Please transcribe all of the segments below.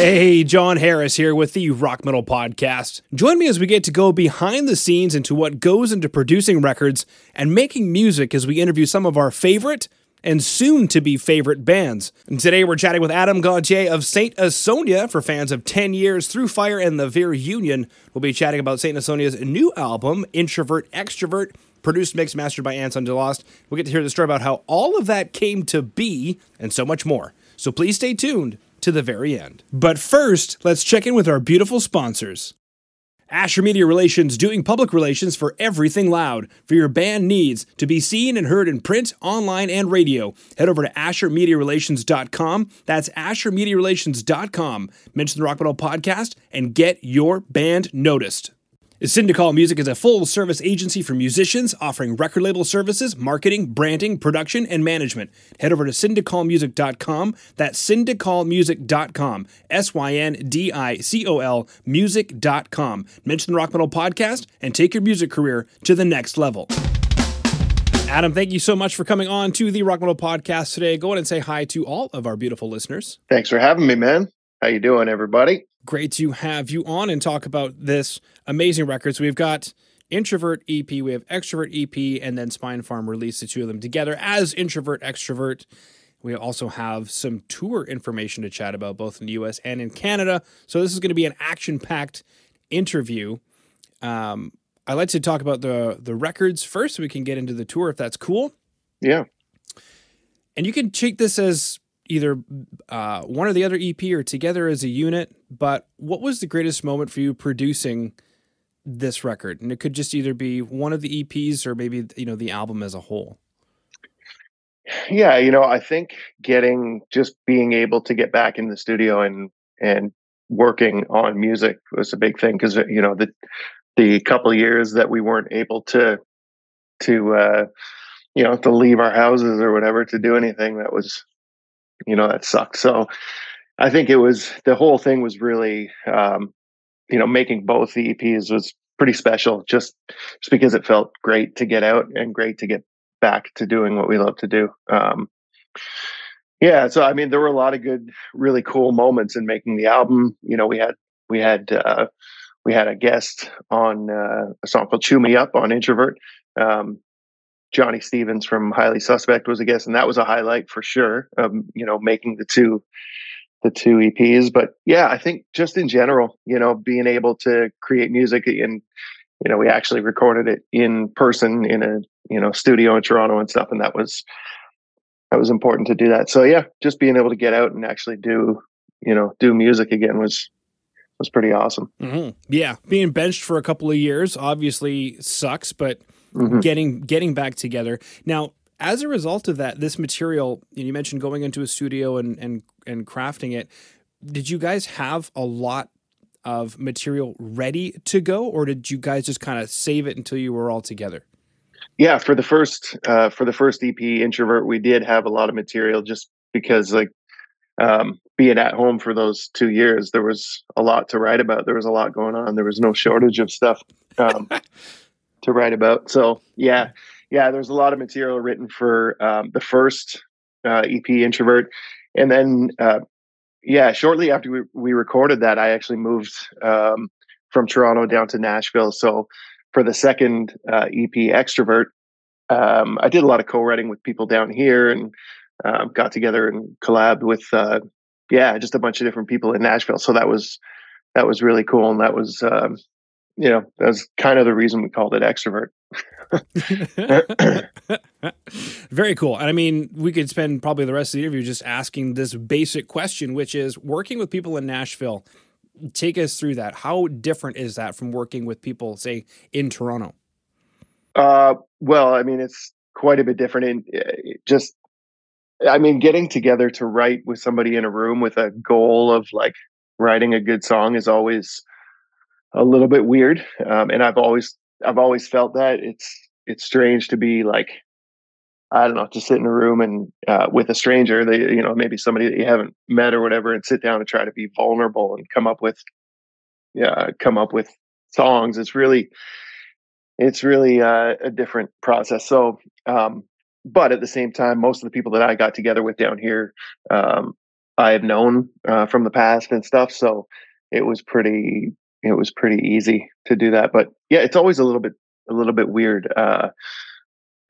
Hey, John Harris here with the Rock Metal Podcast. Join me as we get to go behind the scenes into what goes into producing records and making music as we interview some of our favorite and soon to be favorite bands. And today we're chatting with Adam Gontier of Saint Asonia for fans of 10 years through fire and the Veer Union. We'll be chatting about Saint Asonia's new album, Introvert Extrovert, produced, mixed, mastered by Anton DeLost. We'll get to hear the story about how all of that came to be and so much more. So please stay tuned to the very end. But first, let's check in with our beautiful sponsors. Asher Media Relations doing public relations for everything loud. For your band needs to be seen and heard in print, online, and radio, head over to AsherMediaRelations.com. That's AsherMediaRelations.com. Mention the Rock Metal Podcast and get your band noticed. Syndicol Music is a full service agency for musicians offering record label services, marketing, branding, production, and management. Head over to syndicolmusic.com. That's syndicolmusic.com. S Y N D I C O L music.com. Mention the Rock Metal Podcast and take your music career to the next level. Adam, thank you so much for coming on to the Rock Metal Podcast today. Go ahead and say hi to all of our beautiful listeners. Thanks for having me, man. How you doing, everybody? great to have you on and talk about this amazing record. So we've got Introvert EP, we have Extrovert EP, and then Spinefarm released the two of them together as Introvert Extrovert. We also have some tour information to chat about both in the US and in Canada. So this is going to be an action-packed interview. Um, I'd like to talk about the the records first so we can get into the tour if that's cool. Yeah. And you can take this as either uh, one or the other EP or together as a unit. But what was the greatest moment for you producing this record? And it could just either be one of the EPs or maybe you know the album as a whole. Yeah, you know, I think getting just being able to get back in the studio and and working on music was a big thing because you know the the couple years that we weren't able to to uh you know to leave our houses or whatever to do anything that was you know that sucked. So i think it was the whole thing was really um you know making both the eps was pretty special just just because it felt great to get out and great to get back to doing what we love to do. Um yeah so i mean there were a lot of good really cool moments in making the album. You know we had we had uh we had a guest on uh, a song called chew me up on introvert. Um Johnny Stevens from Highly Suspect was a guest, and that was a highlight for sure. Um, you know, making the two the two EPs, but yeah, I think just in general, you know, being able to create music and you know, we actually recorded it in person in a you know studio in Toronto and stuff, and that was that was important to do that. So yeah, just being able to get out and actually do you know do music again was was pretty awesome. Mm-hmm. Yeah, being benched for a couple of years obviously sucks, but mm-hmm. getting getting back together. Now, as a result of that, this material you mentioned going into a studio and and and crafting it. Did you guys have a lot of material ready to go, or did you guys just kind of save it until you were all together? Yeah, for the first uh, for the first EP, Introvert, we did have a lot of material just because like um, being at home for those two years, there was a lot to write about. There was a lot going on. There was no shortage of stuff. Um, to write about. So yeah, yeah, there's a lot of material written for um, the first uh, EP, Introvert, and then uh, yeah, shortly after we, we recorded that, I actually moved um, from Toronto down to Nashville. So for the second uh, EP, Extrovert, um, I did a lot of co-writing with people down here and uh, got together and collabed with uh, yeah, just a bunch of different people in Nashville. So that was that was really cool, and that was um, you know, that's kind of the reason we called it extrovert. Very cool. And I mean, we could spend probably the rest of the interview just asking this basic question, which is working with people in Nashville. Take us through that. How different is that from working with people, say, in Toronto? Uh, well, I mean, it's quite a bit different. In uh, just, I mean, getting together to write with somebody in a room with a goal of like writing a good song is always a little bit weird. Um, and I've always I've always felt that it's it's strange to be like I don't know to sit in a room and uh, with a stranger, they you know maybe somebody that you haven't met or whatever, and sit down and try to be vulnerable and come up with yeah come up with songs. It's really it's really uh, a different process. So, um, but at the same time, most of the people that I got together with down here, um, I have known uh, from the past and stuff. So it was pretty it was pretty easy to do that. But yeah, it's always a little bit a little bit weird uh,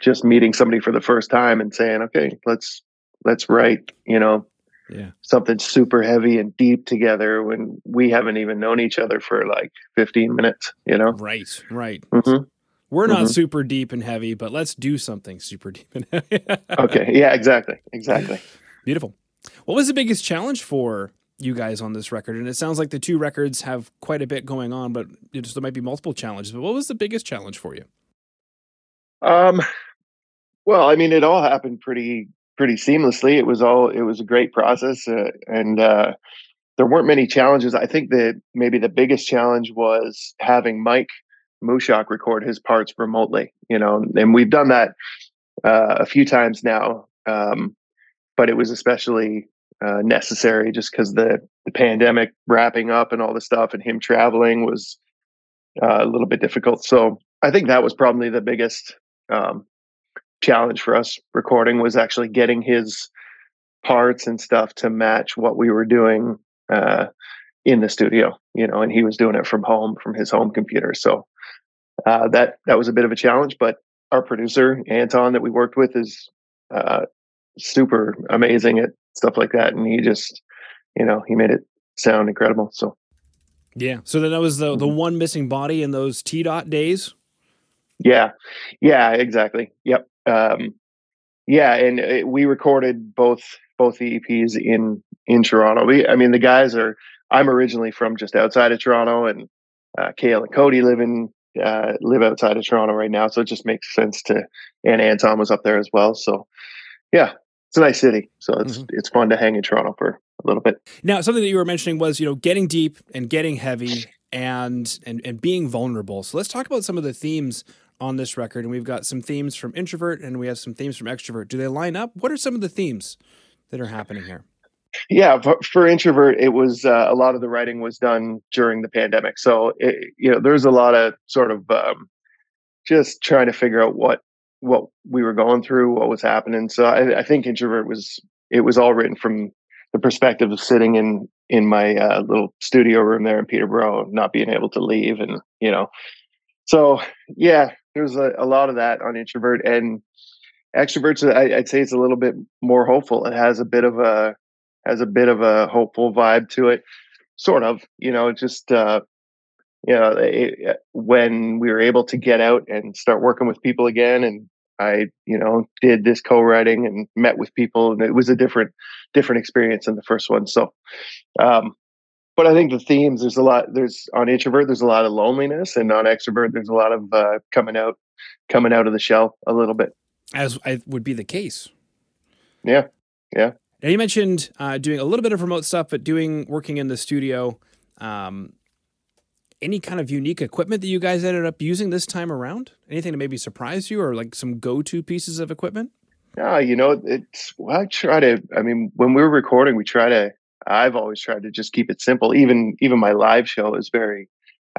just meeting somebody for the first time and saying, okay, let's let's write, you know, yeah. something super heavy and deep together when we haven't even known each other for like 15 minutes, you know? Right, right. Mm-hmm. We're not mm-hmm. super deep and heavy, but let's do something super deep and heavy. okay. Yeah, exactly. Exactly. Beautiful. What was the biggest challenge for you guys on this record? And it sounds like the two records have quite a bit going on, but there might be multiple challenges. But what was the biggest challenge for you? Um, well, I mean, it all happened pretty pretty seamlessly. It was all it was a great process, uh, and uh, there weren't many challenges. I think that maybe the biggest challenge was having Mike Mushok record his parts remotely. You know, and we've done that uh, a few times now, um, but it was especially uh, necessary just because the the pandemic wrapping up and all the stuff, and him traveling was uh, a little bit difficult. So I think that was probably the biggest um, challenge for us recording was actually getting his parts and stuff to match what we were doing uh, in the studio, you know, and he was doing it from home, from his home computer. So uh, that that was a bit of a challenge. But our producer Anton that we worked with is uh, super amazing at stuff like that, and he just, you know, he made it sound incredible. So yeah. So then that was the the mm-hmm. one missing body in those T dot days. Yeah, yeah, exactly. Yep. Um, yeah, and it, we recorded both both the EPs in in Toronto. We, I mean, the guys are. I'm originally from just outside of Toronto, and uh, Cale and Cody live in uh, live outside of Toronto right now, so it just makes sense to. And Anton was up there as well, so yeah, it's a nice city. So it's mm-hmm. it's fun to hang in Toronto for a little bit. Now, something that you were mentioning was you know getting deep and getting heavy and and and being vulnerable. So let's talk about some of the themes on this record, and we've got some themes from introvert and we have some themes from extrovert. Do they line up? What are some of the themes that are happening here? Yeah, for, for introvert, it was uh, a lot of the writing was done during the pandemic. So it, you know, there's a lot of sort of um, just trying to figure out what what we were going through, what was happening. So I, I think introvert was it was all written from the perspective of sitting in in my uh, little studio room there in Peterborough, not being able to leave, and you know, so yeah, there's a, a lot of that on introvert and extroverts. I, would say it's a little bit more hopeful. It has a bit of a has a bit of a hopeful vibe to it, sort of. You know, just uh, you know, it, when we were able to get out and start working with people again, and I, you know, did this co-writing and met with people, and it was a different different experience than the first one. So, um, but I think the themes there's a lot there's on introvert there's a lot of loneliness and on extrovert there's a lot of uh, coming out coming out of the shell a little bit as I would be the case. Yeah, yeah. Now you mentioned uh, doing a little bit of remote stuff, but doing working in the studio. Um, any kind of unique equipment that you guys ended up using this time around? Anything that maybe surprised you, or like some go-to pieces of equipment? Yeah, you know, it's well, I try to. I mean, when we are recording, we try to I've always tried to just keep it simple. Even even my live show is very.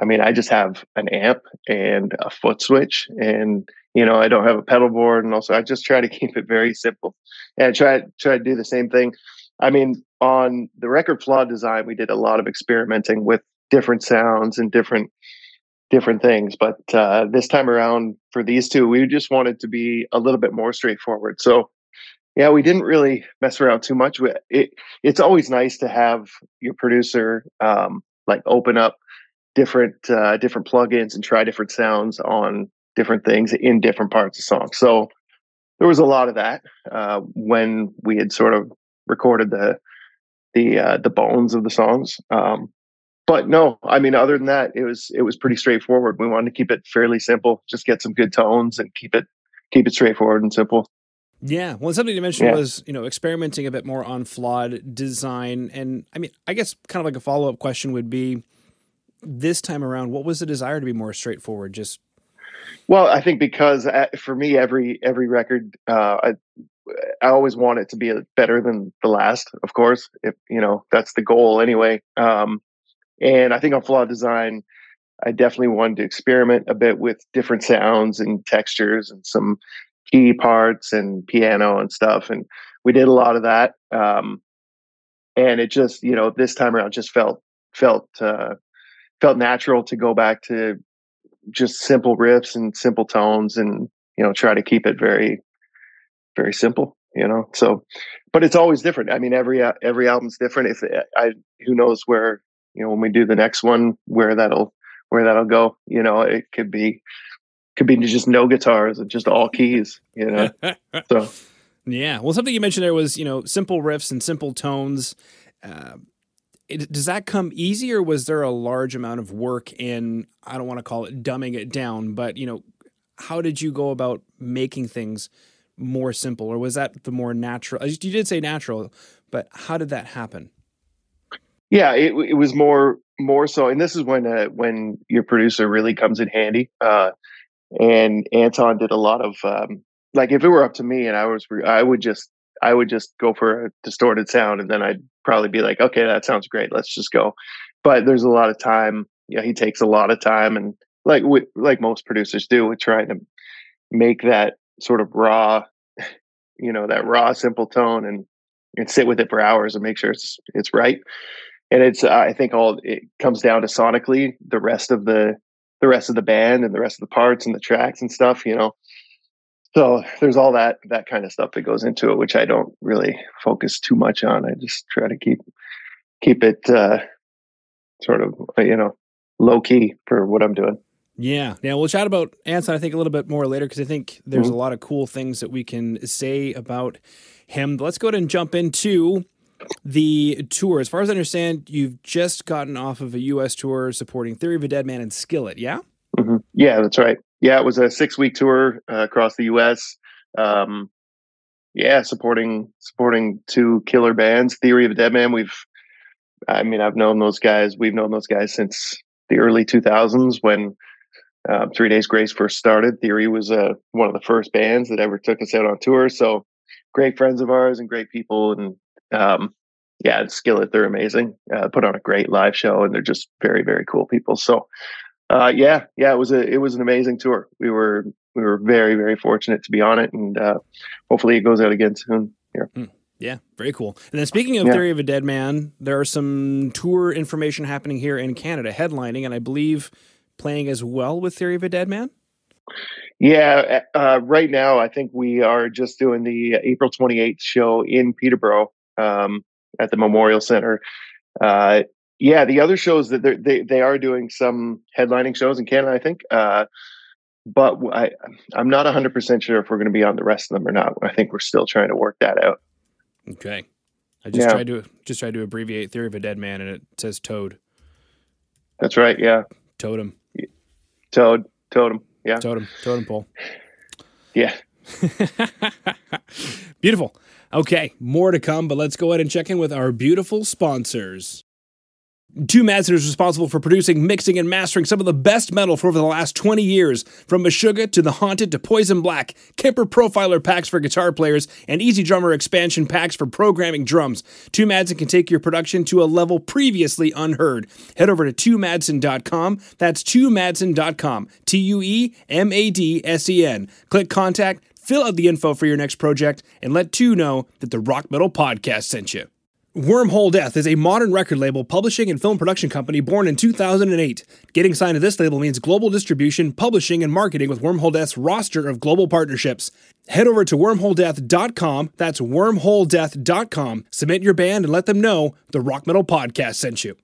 I mean, I just have an amp and a foot switch, and you know, I don't have a pedal board, and also I just try to keep it very simple, and I try try to do the same thing. I mean, on the record Flawed Design, we did a lot of experimenting with different sounds and different different things. But uh, this time around, for these two, we just wanted to be a little bit more straightforward. So yeah, we didn't really mess around too much with it. It's always nice to have your producer um, like open up different uh, different plugins and try different sounds on different things in different parts of songs. So there was a lot of that uh, when we had sort of recorded the the uh, the bones of the songs. Um, but no, I mean, other than that, it was it was pretty straightforward. We wanted to keep it fairly simple, just get some good tones and keep it keep it straightforward and simple. Yeah, well, something you mentioned yeah. was you know experimenting a bit more on flawed design, and I mean, I guess kind of like a follow up question would be, this time around, what was the desire to be more straightforward? Just well, I think because uh, for me, every every record, uh, I I always want it to be better than the last. Of course, if you know that's the goal anyway. Um, and I think on flawed design, I definitely wanted to experiment a bit with different sounds and textures and some key parts and piano and stuff. And we did a lot of that. Um, and it just you know this time around just felt felt uh, felt natural to go back to just simple riffs and simple tones and you know try to keep it very very simple you know so but it's always different i mean every every album's different if i who knows where you know when we do the next one where that'll where that'll go you know it could be could be just no guitars and just all keys you know? So. Yeah well something you mentioned there was you know simple riffs and simple tones uh, it, does that come easy or was there a large amount of work in i don't want to call it dumbing it down but you know how did you go about making things more simple or was that the more natural you did say natural but how did that happen yeah it, it was more more so and this is when uh, when your producer really comes in handy uh, and anton did a lot of um, like if it were up to me and i was i would just i would just go for a distorted sound and then i'd probably be like okay that sounds great let's just go. But there's a lot of time yeah he takes a lot of time and like like most producers do with trying to make that sort of raw you know that raw simple tone and and sit with it for hours and make sure it's it's right and it's i think all it comes down to sonically the rest of the the rest of the band and the rest of the parts and the tracks and stuff you know so there's all that that kind of stuff that goes into it which i don't really focus too much on i just try to keep keep it uh sort of you know low key for what i'm doing yeah. Yeah. We'll chat about Anton, I think, a little bit more later because I think there's mm-hmm. a lot of cool things that we can say about him. Let's go ahead and jump into the tour. As far as I understand, you've just gotten off of a U.S. tour supporting Theory of a Dead Man and Skillet, yeah? Mm-hmm. Yeah, that's right. Yeah, it was a six week tour uh, across the U.S. Um, yeah, supporting supporting two killer bands. Theory of a Dead Man. We've, I mean, I've known those guys. We've known those guys since the early 2000s when uh, Three Days Grace first started. Theory was uh, one of the first bands that ever took us out on tour. So great friends of ours and great people. And um, yeah, Skillet, they're amazing. Uh, put on a great live show, and they're just very, very cool people. So uh, yeah, yeah, it was a it was an amazing tour. We were we were very, very fortunate to be on it, and uh, hopefully it goes out again soon. Here. Hmm. Yeah, very cool. And then speaking of yeah. Theory of a Dead Man, there are some tour information happening here in Canada, headlining, and I believe playing as well with Theory of a Dead Man. Yeah, uh, right now I think we are just doing the April 28th show in Peterborough um, at the Memorial Center. Uh, yeah, the other shows that they they are doing some headlining shows in Canada, I think. Uh, but I I'm not 100 percent sure if we're going to be on the rest of them or not. I think we're still trying to work that out. Okay, I just yeah. tried to just tried to abbreviate Theory of a Dead Man and it says Toad. That's right. Yeah, Totem. Toad, totem, yeah. Totem, totem pole. Yeah. Beautiful. Okay, more to come, but let's go ahead and check in with our beautiful sponsors. Tue Madsen is responsible for producing, mixing, and mastering some of the best metal for over the last 20 years. From Meshuggah to The Haunted to Poison Black, Kemper Profiler packs for guitar players, and EZdrummer expansion packs for programming drums. Tue Madsen can take your production to a level previously unheard. Head over to tuemadsen.com. That's tuemadsen.com. T U E M A D S E N. Click contact, fill out the info for your next project, and let Tue know that the Rock Metal Podcast sent you. Wormhole Death is a modern record label, publishing, and film production company born in 2008. Getting signed to this label means global distribution, publishing, and marketing with Wormhole Death's roster of global partnerships. Head over to wormholedeath.com, that's wormholedeath.com, submit your band, and let them know the Rock Metal Podcast sent you.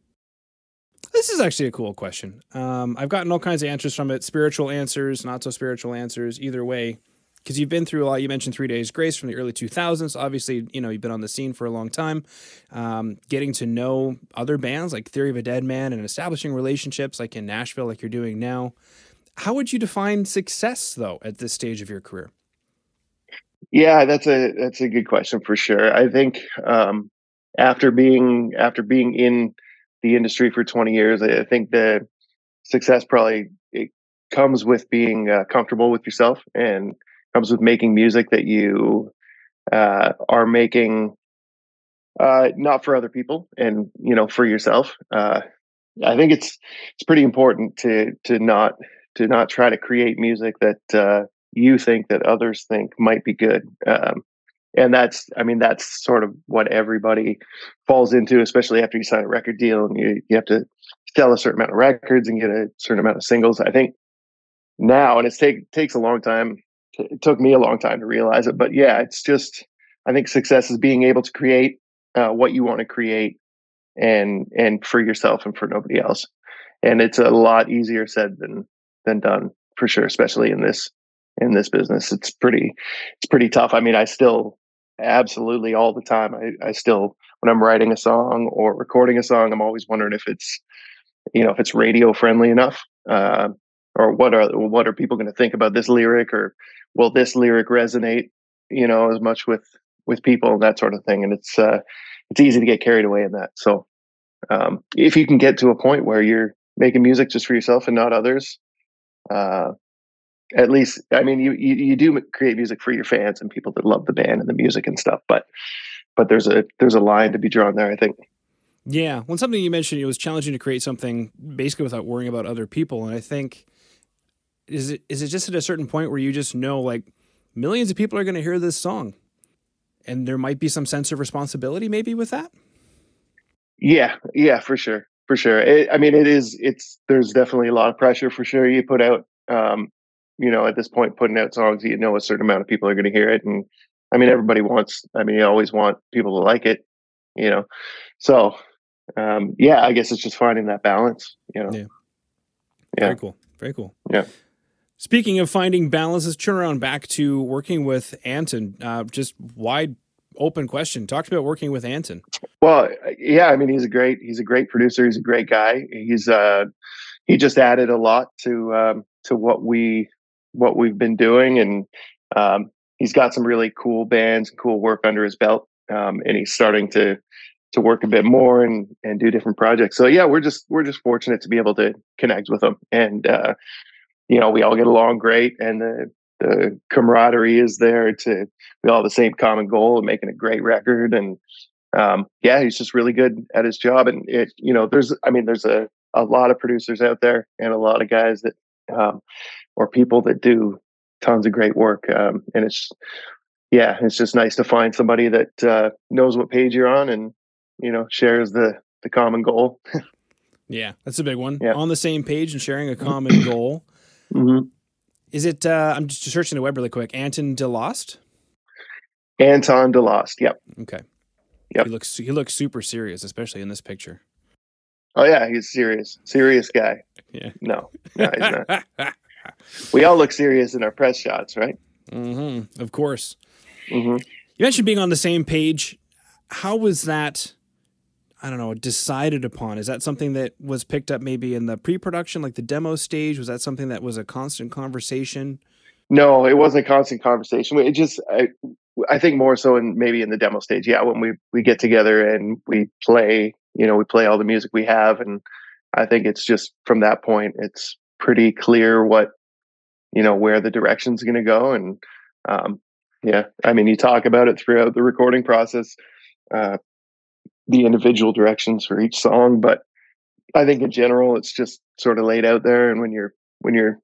This is actually a cool question. Um, I've gotten all kinds of answers from it spiritual answers, not so spiritual answers, either way because you've been through a lot. You mentioned Three Days Grace from the early 2000s. Obviously, you know you've been on the scene for a long time. Um, getting to know other bands like Theory of a Dead Man and establishing relationships like in Nashville, like you're doing now. How would you define success though at this stage of your career? Yeah, that's a that's a good question for sure. I think um, after being after being in the industry for 20 years, I think the success probably it comes with being uh, comfortable with yourself and comes with making music that you uh, are making uh, not for other people and you know for yourself. Uh, I think it's it's pretty important to to not to not try to create music that uh, you think that others think might be good. Um, and that's I mean that's sort of what everybody falls into, especially after you sign a record deal and you you have to sell a certain amount of records and get a certain amount of singles. I think now, and it take takes a long time. It took me a long time to realize it, but yeah, it's just I think success is being able to create uh, what you want to create and and for yourself and for nobody else. And it's a lot easier said than than done for sure, especially in this in this business. It's pretty it's pretty tough. I mean, I still absolutely all the time. I, I still when I'm writing a song or recording a song, I'm always wondering if it's you know if it's radio friendly enough, uh, or what are what are people going to think about this lyric, or will this lyric resonate, you know, as much with with people and that sort of thing. And it's uh, it's easy to get carried away in that. So um, if you can get to a point where you're making music just for yourself and not others, uh, at least I mean you, you you do create music for your fans and people that love the band and the music and stuff, but but there's a there's a line to be drawn there. I think. Yeah, when something you mentioned, it was challenging to create something basically without worrying about other people, and I think is it is it just at a certain point where you just know like millions of people are going to hear this song, and there might be some sense of responsibility maybe with that. Yeah, yeah, for sure, for sure. It, I mean, it is. It's there's definitely a lot of pressure for sure. You put out, um, you know, at this point, putting out songs, you know, a certain amount of people are going to hear it, and I mean, everybody wants. I mean, you always want people to like it, you know. So, um, yeah, I guess it's just finding that balance, you know. Yeah. yeah. Very cool. Very cool. Yeah. Speaking of finding balance, let's turn around back to working with Anton. Uh, just wide open question. Talk about working with Anton. Well, yeah, I mean, he's a great he's a great producer. He's a great guy. He's uh, he just added a lot to um, to what we what we've been doing, and um, he's got some really cool bands and cool work under his belt. Um, and he's starting to to work a bit more and and do different projects. So yeah, we're just we're just fortunate to be able to connect with him and uh, you know, we all get along great and the, the camaraderie is there to, we all have the same common goal of making a great record. And, um, yeah, he's just really good at his job. And it, you know, there's, I mean, there's a, a lot of producers out there and a lot of guys that, um, or people that do tons of great work. Um, and it's, yeah, it's just nice to find somebody that, uh, knows what page you're on and, you know, shares the, the common goal. yeah, that's a big one. Yeah. On the same page and sharing a common goal. Mm-hmm. Is it? Uh, I'm just searching the web really quick. Anton DeLost. Anton DeLost. Yep. Okay. Yep. He looks he looks super serious, especially in this picture. Oh yeah, he's serious, serious guy. Yeah. No, no he's not. we all look serious in our press shots, right? Mm-hmm. Of course. Mm-hmm. You mentioned being on the same page. How was that? I don't know, decided upon? Is that something that was picked up maybe in the pre-production, like the demo stage? Was that something that was a constant conversation? No, it wasn't a constant conversation. It just, I, I think more so in maybe in the demo stage. Yeah, when we we get together and we play, you know, we play all the music we have, and I think it's just from that point, it's pretty clear what, you know, where the direction's going to go, and um, yeah, I mean, you talk about it throughout the recording process. Uh, the individual directions for each song, but I think in general it's just sort of laid out there and when you're when you're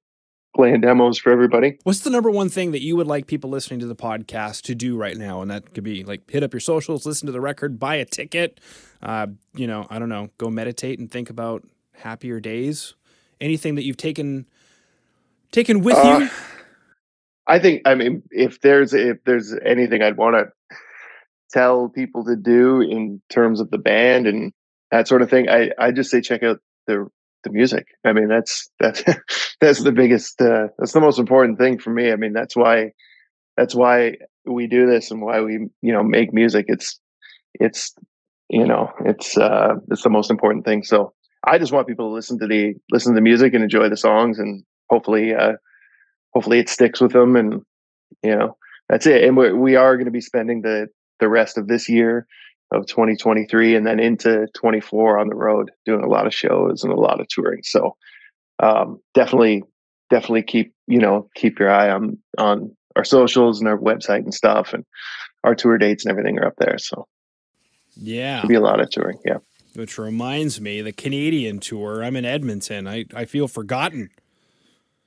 playing demos for everybody. What's the number one thing that you would like people listening to the podcast to do right now? And that could be like hit up your socials, listen to the record, buy a ticket, uh, you know, I don't know, go meditate and think about happier days. Anything that you've taken taken with uh, you? I think I mean if there's if there's anything I'd want to tell people to do in terms of the band and that sort of thing, I, I just say check out the the music. I mean, that's that's that's the biggest uh, that's the most important thing for me. I mean, that's why that's why we do this and why we you know make music. It's it's you know it's uh it's the most important thing. So I just want people to listen to the listen to the music and enjoy the songs and hopefully uh hopefully it sticks with them and you know that's it. And we're, we are going to be spending the the rest of this year of 2023 and then into 24 on the road doing a lot of shows and a lot of touring. So um, definitely definitely keep you know keep your eye on on our socials and our website and stuff and our tour dates and everything are up there. So yeah. It'll be a lot of touring yeah. Which reminds me the canadian tour i'm in edmonton i i feel forgotten.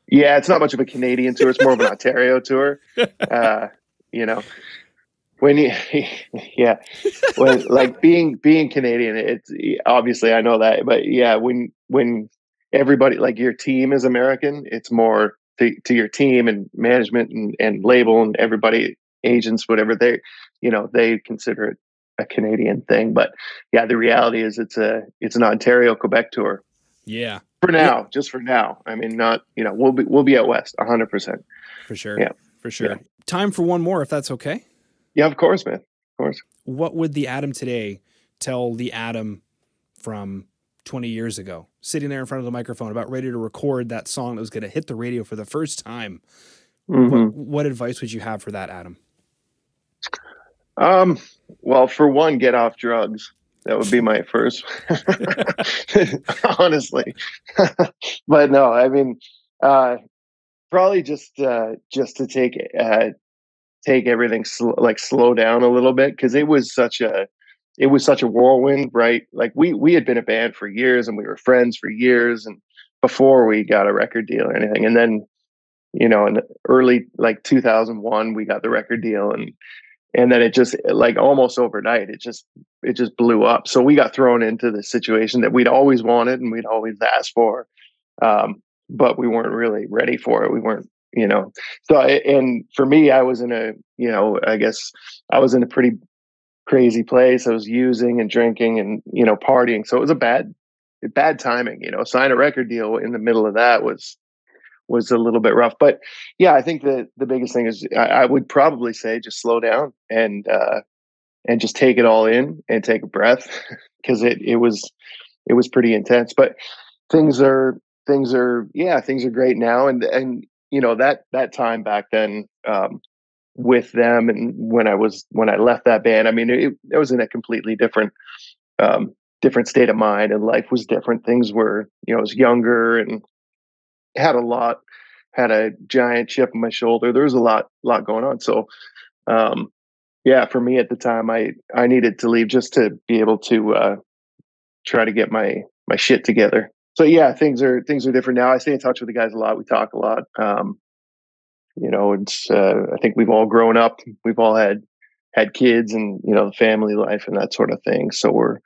Yeah it's not much of a canadian tour it's more of an ontario tour. Uh, you know when you yeah. When like being being canadian it's obviously i know that but yeah when when everybody like your team is american it's more to, to your team and management and, and label and everybody agents whatever they you know they consider it a canadian thing but yeah the reality is it's a it's an ontario quebec tour. Yeah. For now yeah. just for now. I mean not you know we'll be we'll be at west 100% for sure. Yeah. For sure. Yeah. time for one more if that's okay yeah, of course, man. Of course. What would the Adam today tell the Adam from 20 years ago, sitting there in front of the microphone, about ready to record that song that was going to hit the radio for the first time? Mm-hmm. What, what, advice would you have for that, Adam? Um, well, for one, get off drugs. That would be my first, honestly. but no, I mean, uh, probably just uh, just to take uh, take everything sl- like slow down a little bit because it was such a it was such a whirlwind right? Like we we had been a band for years and we were friends for years and before we got a record deal or anything. And then you know in early like 2001 we got the record deal and and then it just like almost overnight it just it just blew up. So we got thrown into the situation that we'd always wanted and we'd always asked for um, but we weren't really ready for it. We weren't you know so and for me i was in a you know i guess i was in a pretty crazy place. I was using and drinking and you know partying. So it was a bad bad timing you know sign a record deal in the middle of that was was a little bit rough. But yeah i think that the biggest thing is I, I, would probably say just slow down and uh and just take it all in and take a breath because it it was it was pretty intense. But things are things are yeah things are great now. And and you know that that time back then um, with them and when I was when I left that band, I mean it, it was in a completely different um, different state of mind and life was different. Things were you know I was younger and had a lot had a giant chip on my shoulder. There was a lot lot going on. So um, yeah, for me at the time, I I needed to leave just to be able to uh, try to get my my shit together so yeah, things are things are different now. I stay in touch with the guys a lot. We talk a lot. Um, you know, it's uh, I think we've all grown up. We've all had had kids and you know the family life and that sort of thing. So we're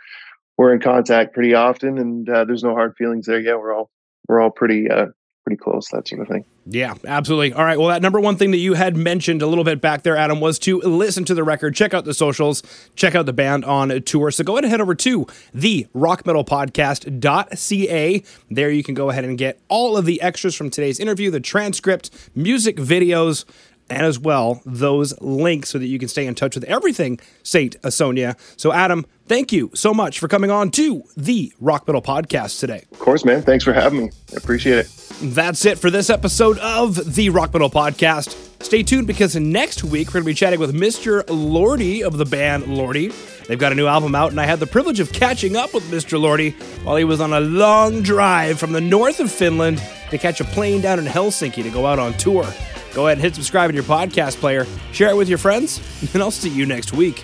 we're in contact pretty often, and uh, there's no hard feelings there. yet. we're all we're all pretty uh, pretty close, that sort of thing. Yeah, absolutely. All right. Well, that number one thing that you had mentioned a little bit back there, Adam, was to listen to the record, check out the socials, check out the band on tour. So go ahead and head over to the rockmetalpodcast.ca. There you can go ahead and get all of the extras from today's interview, the transcript, music videos, and as well those links so that you can stay in touch with everything Saint Asonia. So, Adam, thank you so much for coming on to the Rock Metal Podcast today. Of course, man. Thanks for having me. I appreciate it. That's it for this episode of the Rock Metal Podcast. Stay tuned because next week we're going to be chatting with Mr. Lordi of the band Lordi. They've got a new album out, and I had the privilege of catching up with Mr. Lordi while he was on a long drive from the north of Finland to catch a plane down in Helsinki to go out on tour. Go ahead and hit subscribe in your podcast player, share it with your friends, and I'll see you next week.